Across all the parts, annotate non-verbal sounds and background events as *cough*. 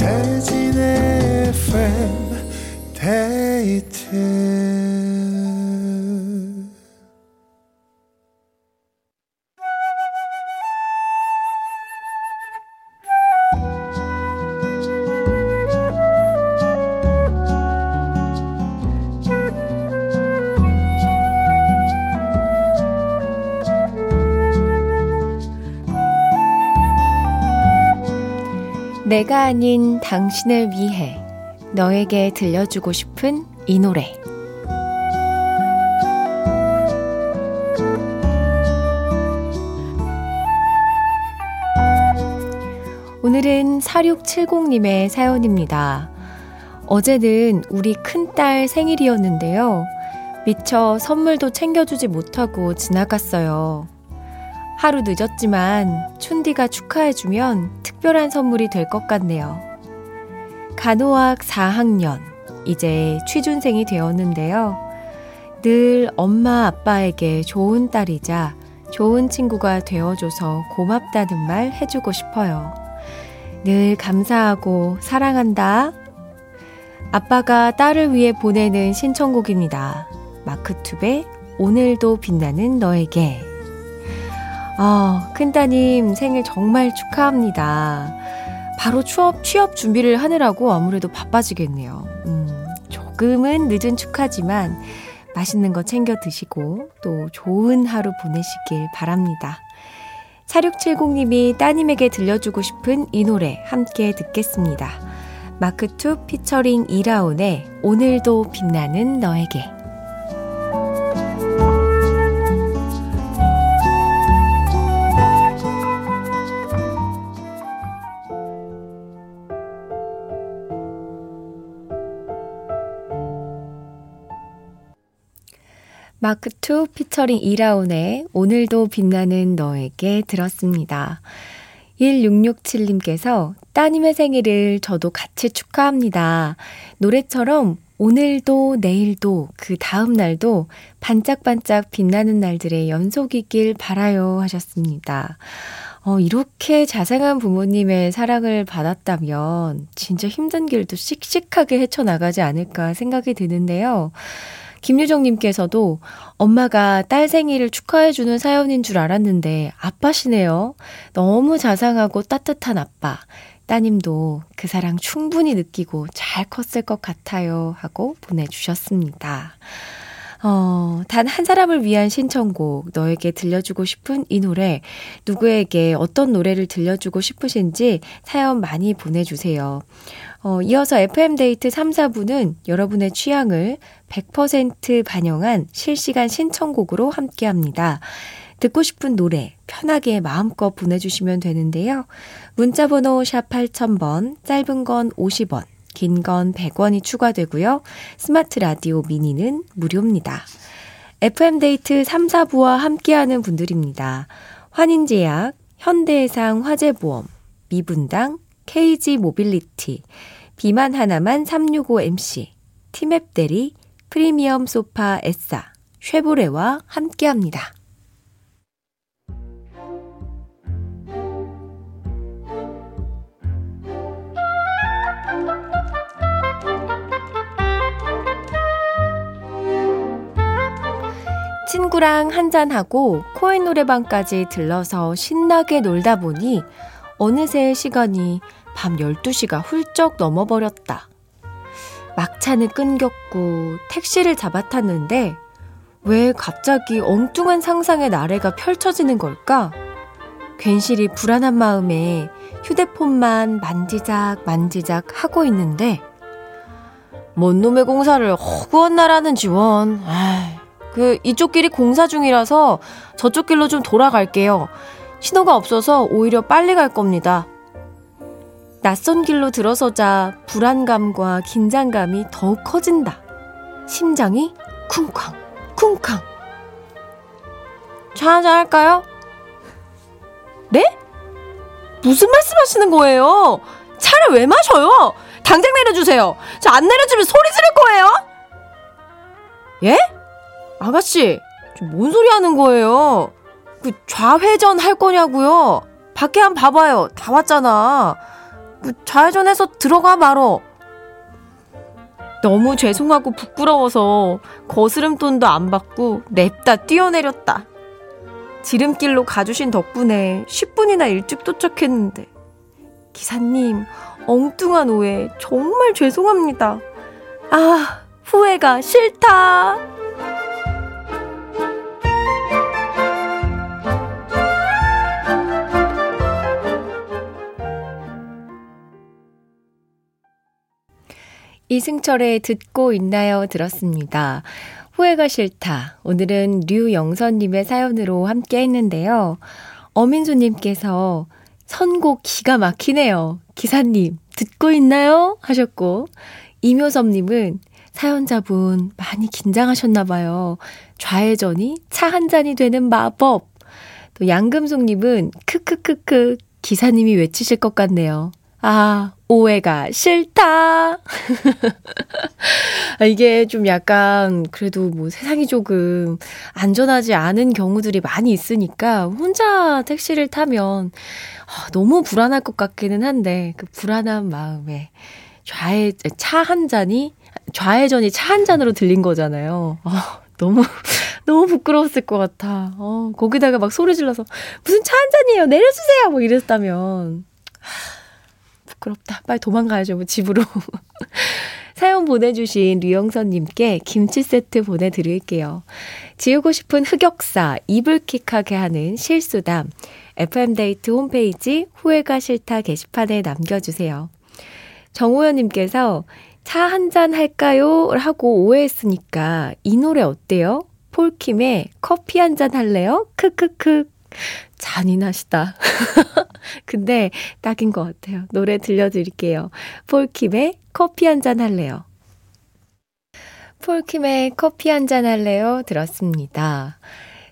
윤태진의 FM 데이트 내가 아닌 당신을 위해 너에게 들려주고 싶은 이 노래. 오늘은 4670님의 사연입니다. 어제는 우리 큰딸 생일이었는데요. 미처 선물도 챙겨주지 못하고 지나갔어요. 하루 늦었지만 춘디가 축하해주면 특별한 선물이 될 것 같네요. 간호학 4학년, 이제 취준생이 되었는데요. 늘 엄마 아빠에게 좋은 딸이자 좋은 친구가 되어줘서 고맙다는 말 해주고 싶어요. 늘 감사하고 사랑한다. 아빠가 딸을 위해 보내는 신청곡입니다. 마크투베 오늘도 빛나는 너에게. 아, 큰따님 생일 정말 축하합니다. 바로 취업, 취업 준비를 하느라고 아무래도 바빠지겠네요. 음, 조금은 늦은 축하지만 맛있는 거 챙겨 드시고 또 좋은 하루 보내시길 바랍니다. 4670님이 따님에게 들려주고 싶은 이 노래 함께 듣겠습니다. 마크2 피처링 이라온의 오늘도 빛나는 너에게. 마크2 피처링 이라온의 오늘도 빛나는 너에게 들었습니다. 1667님께서 따님의 생일을 저도 같이 축하합니다. 노래처럼 오늘도 내일도 그 다음 날도 반짝반짝 빛나는 날들의 연속이길 바라요 하셨습니다. 어, 이렇게 자상한 부모님의 사랑을 받았다면 진짜 힘든 길도 씩씩하게 헤쳐나가지 않을까 생각이 드는데요. 김유정님께서도 엄마가 딸 생일을 축하해주는 사연인 줄 알았는데 아빠시네요. 너무 자상하고 따뜻한 아빠. 따님도 그 사랑 충분히 느끼고 잘 컸을 것 같아요. 하고 보내주셨습니다. 어, 단 한 사람을 위한 신청곡, 너에게 들려주고 싶은 이 노래, 누구에게 어떤 노래를 들려주고 싶으신지 사연 많이 보내주세요. 어, 이어서 FM데이트 3, 4부는 여러분의 취향을 100% 반영한 실시간 신청곡으로 함께 합니다. 듣고 싶은 노래 편하게 마음껏 보내주시면 되는데요. 문자번호 샵 8000번, 짧은 건 50원, 긴 건 100원이 추가되고요. 스마트 라디오 미니는 무료입니다. FM데이트 3, 4부와 함께하는 분들입니다. 환인제약, 현대해상 화재보험, 미분당, KG 모빌리티, 비만 하나만 365MC, 티맵 대리, 프리미엄 소파 에싸, 쉐보레와 함께합니다. 친구랑 한잔하고 코인 노래방까지 들러서 신나게 놀다 보니 어느새 시간이 밤 12시가 훌쩍 넘어버렸다. 막차는 끊겼고 택시를 잡아탔는데 왜 갑자기 엉뚱한 상상의 나래가 펼쳐지는 걸까? 괜시리 불안한 마음에 휴대폰만 만지작 만지작 하고 있는데 뭔 놈의 공사를 허구한 나라는 지원. 아이, 그 이쪽 길이 공사 중이라서 저쪽 길로 좀 돌아갈게요. 신호가 없어서 오히려 빨리 갈 겁니다. 낯선 길로 들어서자 불안감과 긴장감이 더욱 커진다. 심장이 쿵쾅, 쿵쾅. 차 한잔 할까요? 네? 무슨 말씀 하시는 거예요? 차를 왜 마셔요? 당장 내려주세요. 저 안 내려주면 소리 지를 거예요? 예? 아가씨, 뭔 소리 하는 거예요? 그 좌회전 할 거냐고요? 밖에 한번 봐봐요. 다 왔잖아. 그 좌회전해서 들어가 말어. 너무 죄송하고 부끄러워서 거스름돈도 안 받고 냅다 뛰어내렸다. 지름길로 가주신 덕분에 10분이나 일찍 도착했는데. 기사님, 엉뚱한 오해 정말 죄송합니다. 아, 후회가 싫다. 이승철의 듣고 있나요? 들었습니다. 후회가 싫다. 오늘은 류영선님의 사연으로 함께 했는데요. 어민수님께서 선곡 기가 막히네요. 기사님, 듣고 있나요? 하셨고, 이묘섭님은 사연자분 많이 긴장하셨나봐요. 좌회전이 차 한 잔이 되는 마법. 또 양금숙님은 크크크크 기사님이 외치실 것 같네요. 아, 오해가 싫다. *laughs* 아, 이게 좀 약간 그래도 뭐 세상이 조금 안전하지 않은 경우들이 많이 있으니까 혼자 택시를 타면 아, 너무 불안할 것 같기는 한데 그 불안한 마음에 좌회 차 한 잔이 좌회전이 차 한 잔으로 들린 거잖아요. 아, 너무 *laughs* 너무 부끄러웠을 것 같아. 어, 거기다가 막 소리 질러서 무슨 차 한 잔이에요. 내려주세요. 뭐 이랬다면 부끄럽다. 빨리 도망가야죠, 뭐 집으로. *laughs* 사연 보내주신 류영선님께 김치 세트 보내드릴게요. 지우고 싶은 흑역사, 이불킥하게 하는 실수담, FM데이트 홈페이지 후회가 싫다 게시판에 남겨주세요. 정호연님께서 차 한 잔 할까요? 하고 오해했으니까 이 노래 어때요? 폴킴의 커피 한 잔 할래요? 크크크. 잔인하시다. *laughs* 근데 딱인 것 같아요. 노래 들려드릴게요. 폴킴의 커피 한 잔 할래요. 폴킴의 커피 한 잔 할래요? 들었습니다.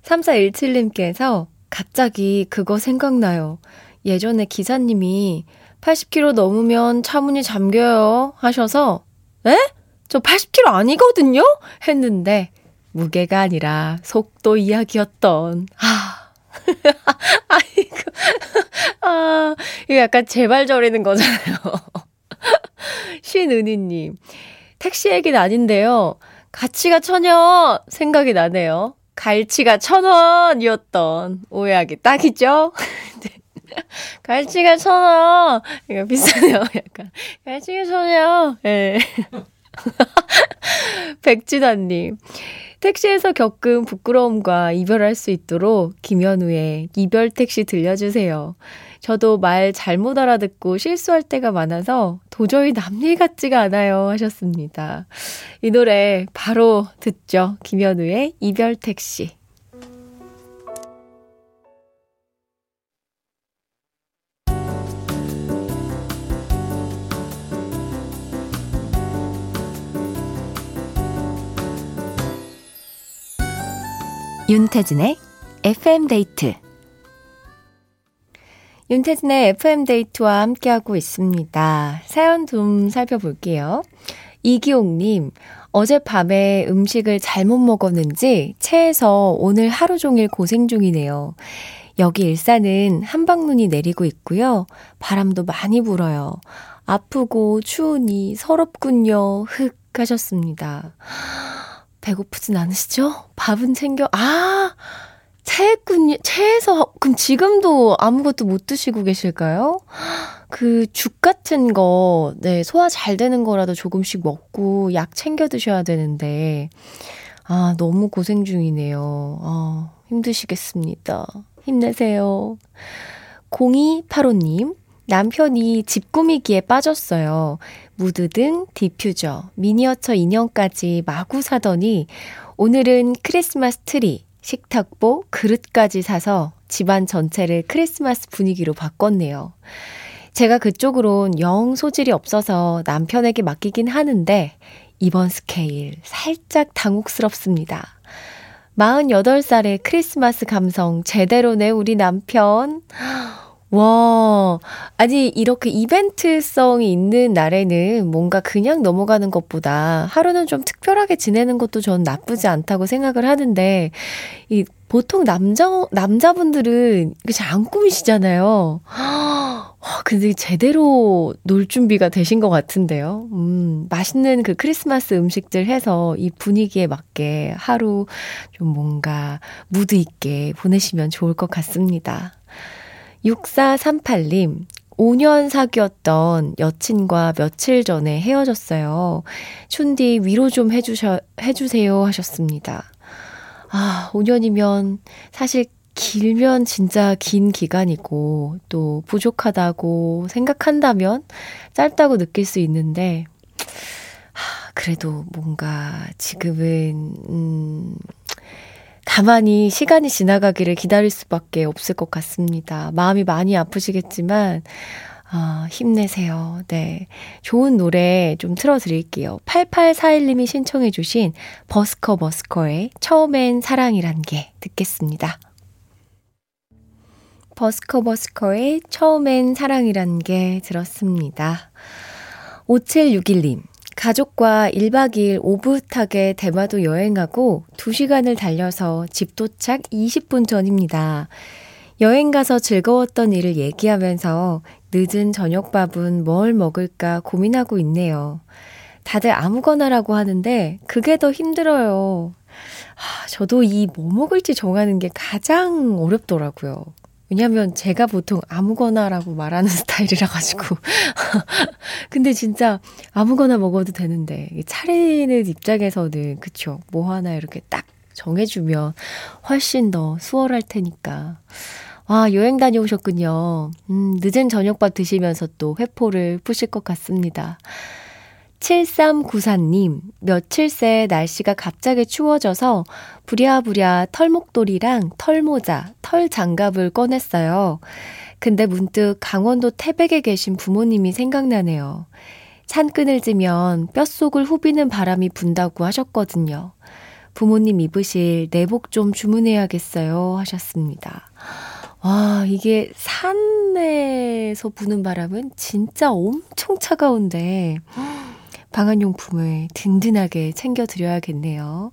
3417님께서 갑자기 그거 생각나요. 예전에 기사님이 80km 넘으면 차문이 잠겨요 하셔서 에? 저 80km 아니거든요? 했는데 무게가 아니라 속도 이야기였던 아 *laughs* 아이고. *laughs* 아, 이거 약간 제발 저리는 거잖아요. *laughs* 신은희님. 택시 얘기는 아닌데요. 가치가 천연 생각이 나네요. 갈치가 천 원이었던 오해하기 딱이죠? 갈치가 천 원. 이거 비싸네요, 약간. 갈치가 천 원. 예. 네. *laughs* 백진아님. 택시에서 겪은 부끄러움과 이별할 수 있도록 김현우의 이별 택시 들려주세요. 저도 말 잘못 알아듣고 실수할 때가 많아서 도저히 남일 같지가 않아요 하셨습니다. 이 노래 바로 듣죠. 김현우의 이별 택시. 윤태진의 FM데이트 윤태진의 FM데이트와 함께하고 있습니다. 사연 좀 살펴볼게요. 이기옥님, 어젯밤에 음식을 잘못 먹었는지 체해서 오늘 하루 종일 고생 중이네요. 여기 일산은 한방눈이 내리고 있고요. 바람도 많이 불어요. 아프고 추우니 서럽군요. 흑 하셨습니다. 배고프진 않으시죠? 밥은 챙겨, 아! 체했군요. 체해서, 그럼 지금도 아무것도 못 드시고 계실까요? 그 죽 같은 거, 네, 소화 잘 되는 거라도 조금씩 먹고 약 챙겨 드셔야 되는데, 아, 너무 고생 중이네요. 아, 힘드시겠습니다. 힘내세요. 0285님, 남편이 집 꾸미기에 빠졌어요. 무드 등 디퓨저, 미니어처 인형까지 마구 사더니 오늘은 크리스마스 트리, 식탁보, 그릇까지 사서 집안 전체를 크리스마스 분위기로 바꿨네요. 제가 그쪽으론 영 소질이 없어서 남편에게 맡기긴 하는데 이번 스케일 살짝 당혹스럽습니다. 48살의 크리스마스 감성 제대로네 우리 남편. 와, 아니, 이렇게 이벤트성이 있는 날에는 뭔가 그냥 넘어가는 것보다 하루는 좀 특별하게 지내는 것도 전 나쁘지 않다고 생각을 하는데, 이, 보통 남자, 남자분들은 잘 안 꾸미시잖아요. 와, 근데 제대로 놀 준비가 되신 것 같은데요. 음, 맛있는 그 크리스마스 음식들 해서 이 분위기에 맞게 하루 좀 뭔가 무드 있게 보내시면 좋을 것 같습니다. 6438님, 5년 사귀었던 여친과 며칠 전에 헤어졌어요. 춘디 위로 좀 해주셔, 해주세요 하셨습니다. 아, 5년이면 사실 길면 진짜 긴 기간이고 또 부족하다고 생각한다면 짧다고 느낄 수 있는데 하, 그래도 뭔가 지금은 음 가만히 시간이 지나가기를 기다릴 수밖에 없을 것 같습니다. 마음이 많이 아프시겠지만, 아, 힘내세요. 네. 좋은 노래 좀 틀어드릴게요. 8841님이 신청해주신 버스커 버스커의 처음엔 사랑이란 게 듣겠습니다. 버스커 버스커의 처음엔 사랑이란 게 들었습니다. 5761님. 가족과 1박 2일 오붓하게 대마도 여행하고 2시간을 달려서 집 도착 20분 전입니다. 여행 가서 즐거웠던 일을 얘기하면서 늦은 저녁밥은 뭘 먹을까 고민하고 있네요. 다들 아무거나라고 하는데 그게 더 힘들어요. 하, 저도 이 뭐 먹을지 정하는 게 가장 어렵더라고요. 왜냐면 제가 보통 아무거나라고 말하는 *laughs* 스타일이라 가지고. *laughs* 근데 진짜 아무거나 먹어도 되는데 차리는 입장에서는 그쵸. 뭐 하나 이렇게 딱 정해주면 훨씬 더 수월할 테니까. 와, 여행 다녀오셨군요. 음, 늦은 저녁밥 드시면서 또 회포를 푸실 것 같습니다. 7394님, 며칠 새 날씨가 갑자기 추워져서 부랴부랴 털목도리랑 털모자, 털장갑을 꺼냈어요. 근데 문득 강원도 태백에 계신 부모님이 생각나네요. 찬끈을 찌면 뼛속을 후비는 바람이 분다고 하셨거든요. 부모님 입으실 내복 좀 주문해야겠어요. 하셨습니다. 와, 이게 산에서 부는 바람은 진짜 엄청 차가운데, 방한용품을 든든하게 챙겨드려야겠네요.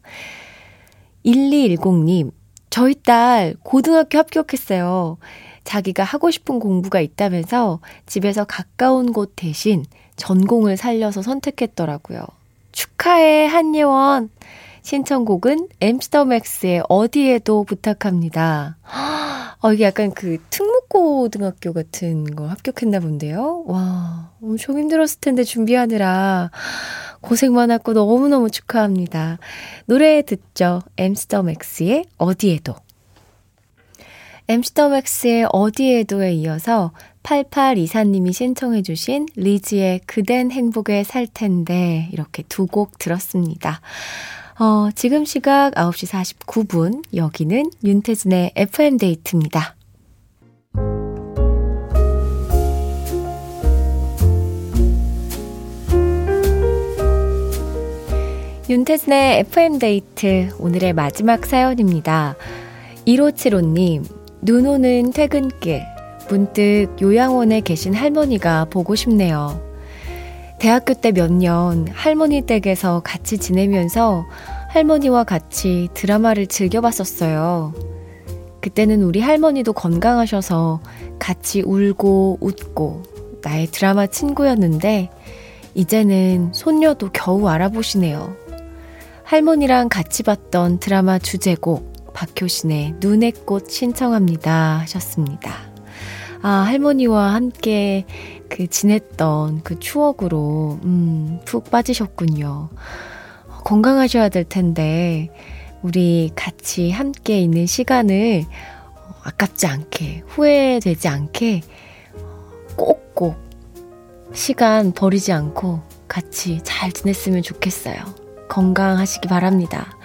1210님, 저희 딸 고등학교 합격했어요. 자기가 하고 싶은 공부가 있다면서 집에서 가까운 곳 대신 전공을 살려서 선택했더라고요. 축하해, 한예원. 신청곡은 엠씨더맥스의 어디에도 부탁합니다. 어, 이게 약간 그 특목 고등학교 같은 거 합격했나 본데요. 와, 엄청 힘들었을 텐데 준비하느라 고생 많았고 너무너무 축하합니다. 노래 듣죠. 엠씨더맥스의 어디에도. 엠씨더맥스의 어디에도에 이어서 8824님이 신청해주신 리즈의 그댄 행복에 살 텐데 이렇게 두 곡 들었습니다. 어, 지금 시각 9시 49분, 여기는 윤태진의 FM데이트입니다. 윤태진의 FM데이트, 오늘의 마지막 사연입니다. 1575님, 눈 오는 퇴근길, 문득 요양원에 계신 할머니가 보고 싶네요. 대학교 때 몇 년 할머니 댁에서 같이 지내면서 할머니와 같이 드라마를 즐겨봤었어요. 그때는 우리 할머니도 건강하셔서 같이 울고 웃고 나의 드라마 친구였는데 이제는 손녀도 겨우 알아보시네요. 할머니랑 같이 봤던 드라마 주제곡 박효신의 눈의 꽃 신청합니다 하셨습니다. 아, 할머니와 함께 그 지냈던 그 추억으로, 음, 푹 빠지셨군요. 건강하셔야 될 텐데, 우리 같이 함께 있는 시간을 아깝지 않게, 후회되지 않게 꼭꼭 시간 버리지 않고 같이 잘 지냈으면 좋겠어요. 건강하시기 바랍니다.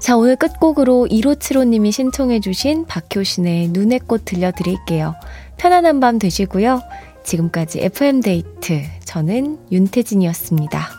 자, 오늘 끝곡으로 1575님이 신청해주신 박효신의 눈의 꽃 들려드릴게요. 편안한 밤 되시고요. 지금까지 FM데이트. 저는 윤태진이었습니다.